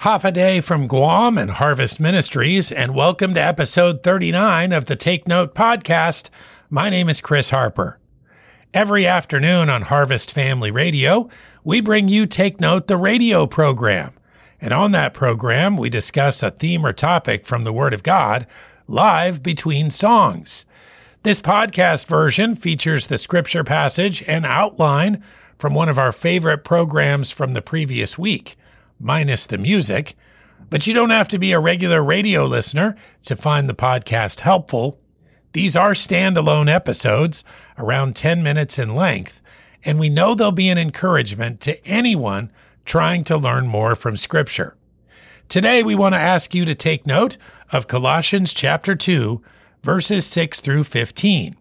Hafa Adai from Guam and Harvest Ministries, and welcome to episode 39 of the Take Note podcast. My name is Chris Harper. Every afternoon on Harvest Family Radio, we bring you Take Note, the radio program. And on that program, we discuss a theme or topic from the Word of God live between songs. This podcast version features the scripture passage and outline from one of our favorite programs from the previous week minus the music. But you don't have to be a regular radio listener to find the podcast helpful. These are standalone episodes, around 10 minutes in length, and we know they'll be an encouragement to anyone trying to learn more from Scripture. Today, we want to ask you to take note of Colossians chapter 2, verses 6 through 15.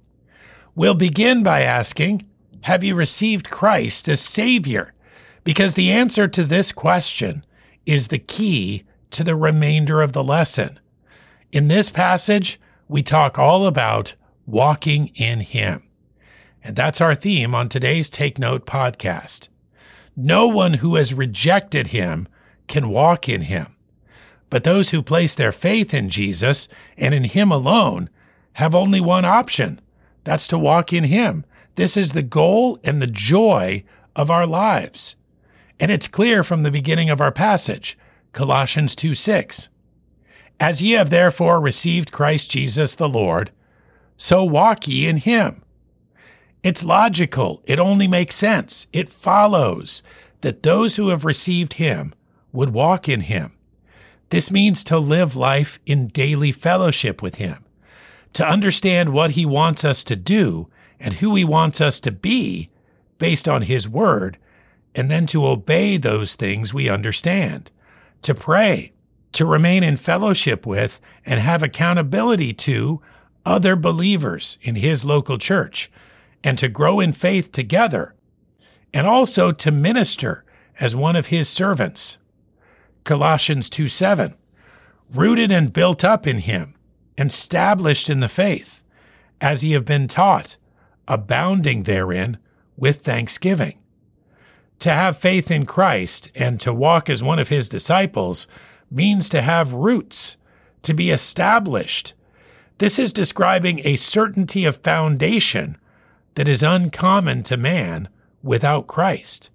We'll begin by asking, Have you received Christ as Savior? Because the answer to this question is the key to the remainder of the lesson. In this passage, we talk all about walking in Him. And that's our theme on today's Take Note podcast. No one who has rejected Him can walk in Him. But those who place their faith in Jesus and in Him alone have only one option. That's to walk in Him. This is the goal and the joy of our lives. And it's clear from the beginning of our passage, Colossians 2 6. As ye have therefore received Christ Jesus the Lord, so walk ye in him. It's logical. It only makes sense. It follows that those who have received him would walk in him. This means to live life in daily fellowship with him, to understand what he wants us to do and who he wants us to be based on his word and then to obey those things we understand, to pray, to remain in fellowship with and have accountability to other believers in his local church, and to grow in faith together, and also to minister as one of his servants. Colossians 2 7, rooted and built up in him, established in the faith, as ye have been taught, abounding therein with thanksgiving to have faith in Christ and to walk as one of his disciples means to have roots, to be established. This is describing a certainty of foundation that is uncommon to man without Christ.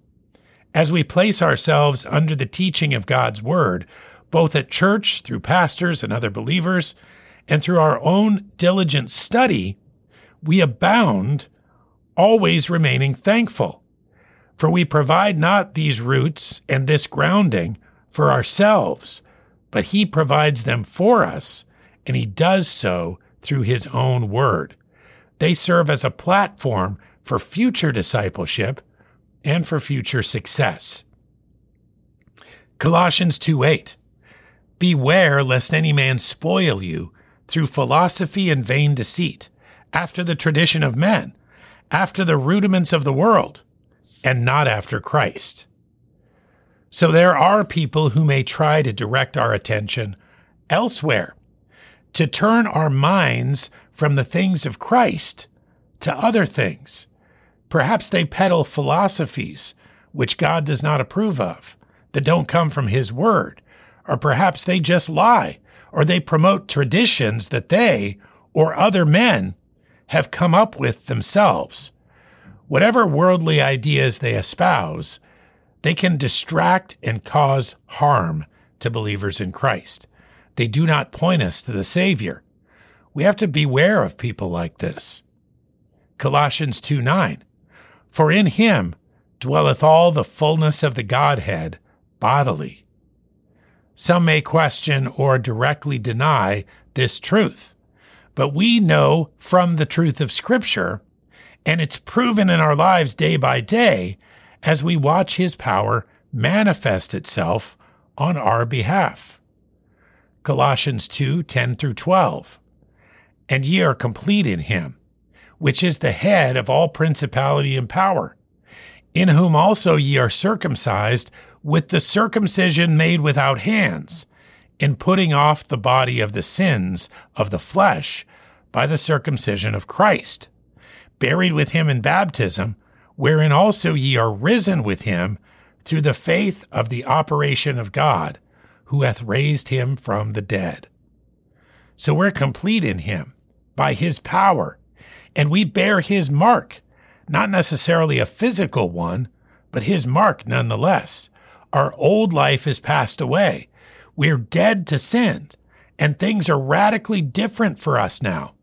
As we place ourselves under the teaching of God's Word, both at church, through pastors and other believers, and through our own diligent study, we abound, always remaining thankful. For we provide not these roots and this grounding for ourselves, but He provides them for us, and He does so through His own word. They serve as a platform for future discipleship and for future success. Colossians 2 8. Beware lest any man spoil you through philosophy and vain deceit, after the tradition of men, after the rudiments of the world and not after Christ. So there are people who may try to direct our attention elsewhere, to turn our minds from the things of Christ to other things. Perhaps they peddle philosophies which God does not approve of, that don't come from His Word, or perhaps they just lie, or they promote traditions that they or other men have come up with themselves whatever worldly ideas they espouse, they can distract and cause harm to believers in Christ. They do not point us to the Savior. We have to beware of people like this. Colossians 2 9. For in him dwelleth all the fullness of the Godhead bodily. Some may question or directly deny this truth, but we know from the truth of Scripture and it's proven in our lives day by day as we watch his power manifest itself on our behalf. Colossians 2 10 through 12. And ye are complete in him, which is the head of all principality and power, in whom also ye are circumcised with the circumcision made without hands, in putting off the body of the sins of the flesh by the circumcision of Christ buried with him in baptism, wherein also ye are risen with him through the faith of the operation of God, who hath raised him from the dead. So we're complete in him by his power, and we bear his mark, not necessarily a physical one, but his mark nonetheless. Our old life is passed away. We're dead to sin, and things are radically different for us now.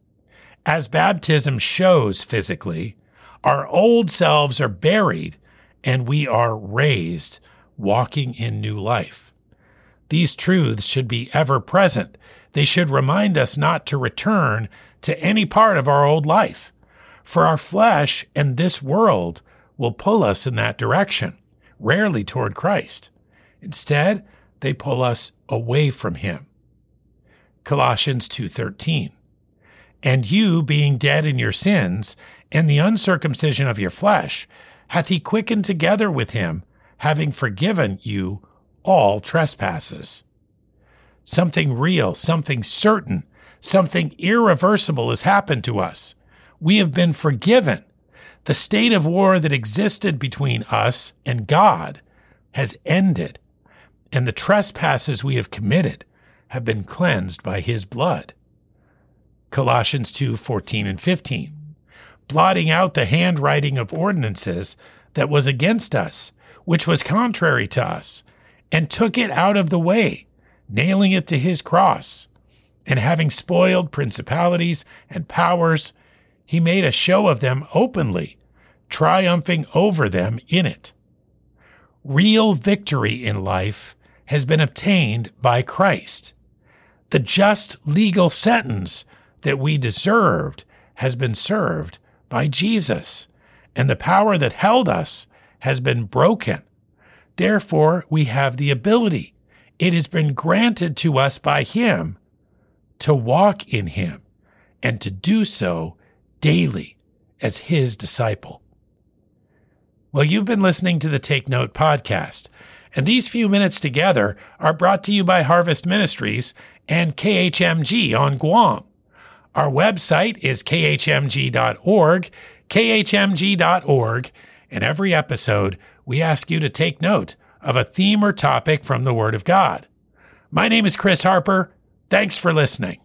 As baptism shows physically, our old selves are buried and we are raised, walking in new life. These truths should be ever present. They should remind us not to return to any part of our old life, for our flesh and this world will pull us in that direction, rarely toward Christ. Instead, they pull us away from him. Colossians 2:13 And you being dead in your sins and the uncircumcision of your flesh hath he quickened together with him having forgiven you all trespasses. Something real, something certain, something irreversible has happened to us. We have been forgiven. The state of war that existed between us and God has ended, and the trespasses we have committed have been cleansed by his blood. Colossians 2 14 and 15. Blotting out the handwriting of ordinances that was against us, which was contrary to us, and took it out of the way, nailing it to his cross. And having spoiled principalities and powers, he made a show of them openly, triumphing over them in it. Real victory in life has been obtained by Christ. The just legal sentence that we deserved has been served by Jesus, and the power that held us has been broken. Therefore, we have the ability. It has been granted to us by Him to walk in Him and to do so daily as His disciple. Well, you've been listening to the Take Note podcast, and these few minutes together are brought to you by Harvest Ministries and KHMG on Guam. Our website is khmg.org, khmg.org, and every episode we ask you to take note of a theme or topic from the Word of God. My name is Chris Harper. Thanks for listening.